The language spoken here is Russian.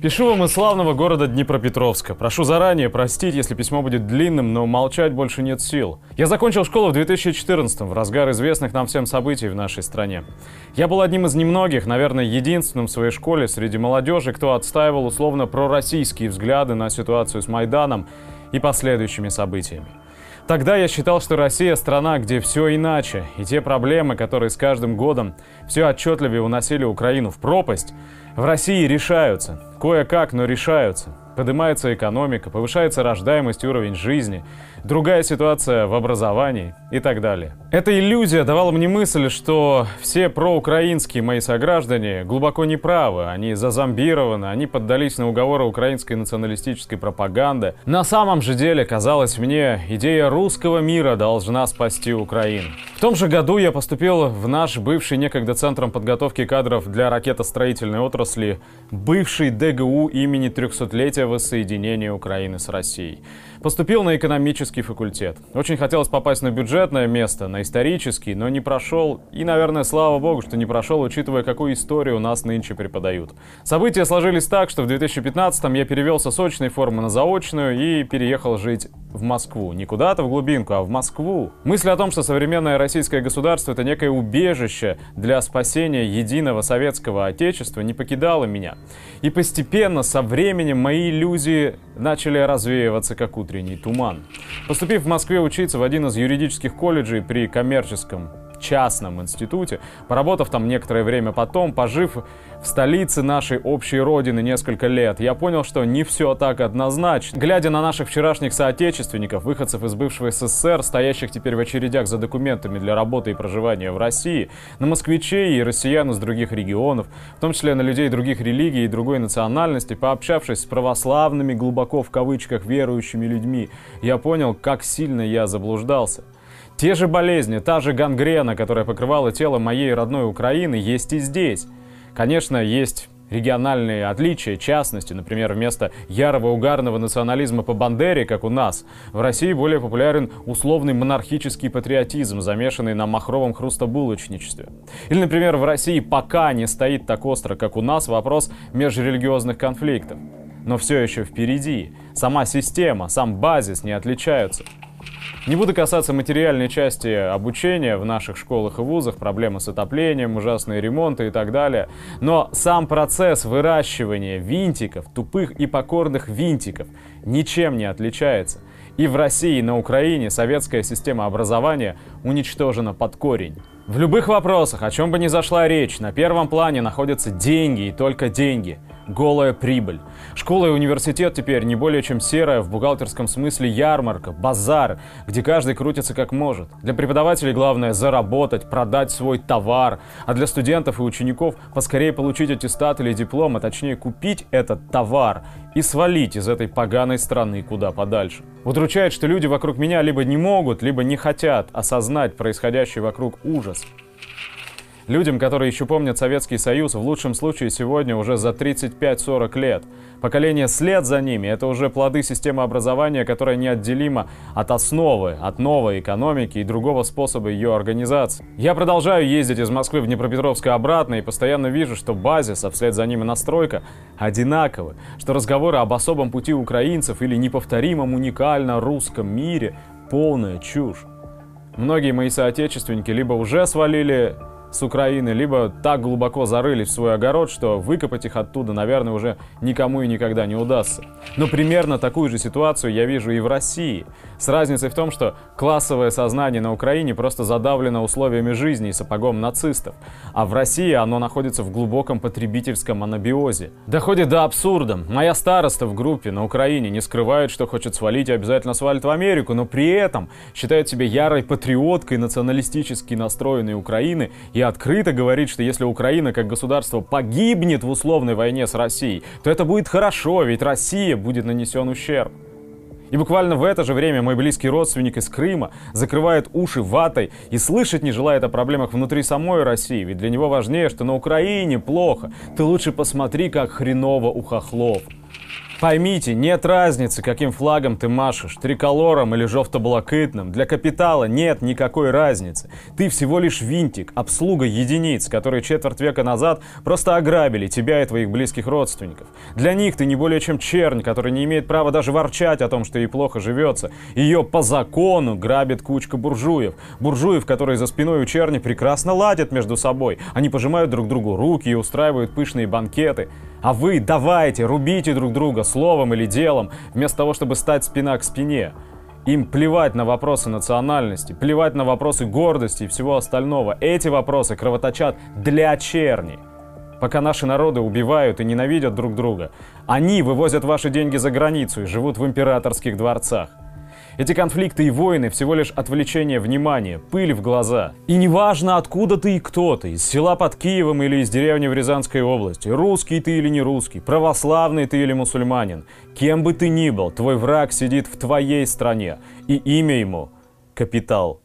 Пишу вам из славного города Днепропетровска. Прошу заранее простить, если письмо будет длинным, но молчать больше нет сил. Я закончил школу в 2014 в разгар известных нам всем событий в нашей стране. Я был одним из немногих, наверное, единственным в своей школе среди молодежи, кто отстаивал условно пророссийские взгляды на ситуацию с Майданом и последующими событиями. Тогда я считал, что Россия – страна, где все иначе, и те проблемы, которые с каждым годом все отчетливее уносили Украину в пропасть, в России решаются. Кое-как, но решаются. Поднимается экономика, повышается рождаемость, уровень жизни, другая ситуация в образовании и так далее. Эта иллюзия давала мне мысль, что все проукраинские мои сограждане глубоко неправы, они зазомбированы, они поддались на уговоры украинской националистической пропаганды. На самом же деле, казалось мне, идея русского мира должна спасти Украину. В том же году я поступил в наш бывший некогда центром подготовки кадров для ракетостроительной отрасли, бывший ДГУ имени 300-летия воссоединения Украины с Россией. Поступил на экономический факультет. Очень хотелось попасть на бюджетное место, на исторический, но не прошел. И, наверное, слава богу, что не прошел, учитывая, какую историю у нас нынче преподают. События сложились так, что в 2015-м я перевелся с очной формы на заочную и переехал жить в Москву. Не куда-то в глубинку, а в Москву. Мысль о том, что современное российское государство — это некое убежище для спасения единого советского отечества, не покидала меня. И постепенно, со временем, мои иллюзии начали развеиваться, как утренний туман. Поступив в Москве учиться в один из юридических колледжей при коммерческом частном институте, поработав там некоторое время потом, пожив в столице нашей общей родины несколько лет, я понял, что не все так однозначно. Глядя на наших вчерашних соотечественников, выходцев из бывшего СССР, стоящих теперь в очередях за документами для работы и проживания в России, на москвичей и россиян из других регионов, в том числе на людей других религий и другой национальности, пообщавшись с православными, глубоко в кавычках, верующими людьми, я понял, как сильно я заблуждался. Те же болезни, та же гангрена, которая покрывала тело моей родной Украины, есть и здесь. Конечно, есть региональные отличия, частности, например, вместо ярого угарного национализма по Бандере, как у нас, в России более популярен условный монархический патриотизм, замешанный на махровом хрустобулочничестве. Или, например, в России пока не стоит так остро, как у нас, вопрос межрелигиозных конфликтов. Но все еще впереди. Сама система, сам базис не отличаются. Не буду касаться материальной части обучения в наших школах и вузах, проблемы с отоплением, ужасные ремонты и так далее. Но сам процесс выращивания винтиков, тупых и покорных винтиков, ничем не отличается. И в России, и на Украине советская система образования уничтожена под корень. В любых вопросах, о чем бы ни зашла речь, на первом плане находятся деньги и только деньги – голая прибыль. Школа и университет теперь не более чем серая в бухгалтерском смысле ярмарка, базар, где каждый крутится как может. Для преподавателей главное заработать, продать свой товар, а для студентов и учеников поскорее получить аттестат или диплом, а точнее купить этот товар и свалить из этой поганой страны куда подальше. Удручает, что люди вокруг меня либо не могут, либо не хотят осознать происходящий вокруг ужас. Людям, которые еще помнят Советский Союз, в лучшем случае сегодня уже за 35-40 лет. Поколение след за ними – это уже плоды системы образования, которая неотделима от основы, от новой экономики и другого способа ее организации. Я продолжаю ездить из Москвы в Днепропетровск и обратно и постоянно вижу, что базис, а вслед за ними настройка, одинаковы, что разговоры об особом пути украинцев или неповторимом уникально русском мире – полная чушь. Многие мои соотечественники либо уже свалили с Украины, либо так глубоко зарылись в свой огород, что выкопать их оттуда, наверное, уже никому и никогда не удастся. Но примерно такую же ситуацию я вижу и в России. С разницей в том, что классовое сознание на Украине просто задавлено условиями жизни и сапогом нацистов, а в России оно находится в глубоком потребительском анабиозе. Доходит до абсурда. Моя староста в группе на Украине не скрывает, что хочет свалить и обязательно свалит в Америку, но при этом считает себя ярой патриоткой националистически настроенной Украины и открыто говорит, что если Украина как государство погибнет в условной войне с Россией, то это будет хорошо, ведь Россия будет нанесен ущерб. И буквально в это же время мой близкий родственник из Крыма закрывает уши ватой и слышать не желает о проблемах внутри самой России, ведь для него важнее, что на Украине плохо. Ты лучше посмотри, как хреново у хохлов. Поймите, нет разницы, каким флагом ты машешь, триколором или жовто-блакитным. Для капитала нет никакой разницы. Ты всего лишь винтик, обслуга единиц, которые четверть века назад просто ограбили тебя и твоих близких родственников. Для них ты не более чем чернь, который не имеет права даже ворчать о том, что ей плохо живется. Ее по закону грабит кучка буржуев. Буржуев, которые за спиной у черни прекрасно ладят между собой. Они пожимают друг другу руки и устраивают пышные банкеты. А вы давайте, рубите друг друга словом или делом, вместо того, чтобы стать спина к спине. Им плевать на вопросы национальности, плевать на вопросы гордости и всего остального. Эти вопросы кровоточат для черни. Пока наши народы убивают и ненавидят друг друга, они вывозят ваши деньги за границу и живут в императорских дворцах. Эти конфликты и войны всего лишь отвлечение внимания, пыль в глаза. И неважно, откуда ты и кто ты, из села под Киевом или из деревни в Рязанской области, русский ты или не русский, православный ты или мусульманин, кем бы ты ни был, твой враг сидит в твоей стране, и имя ему – капитал.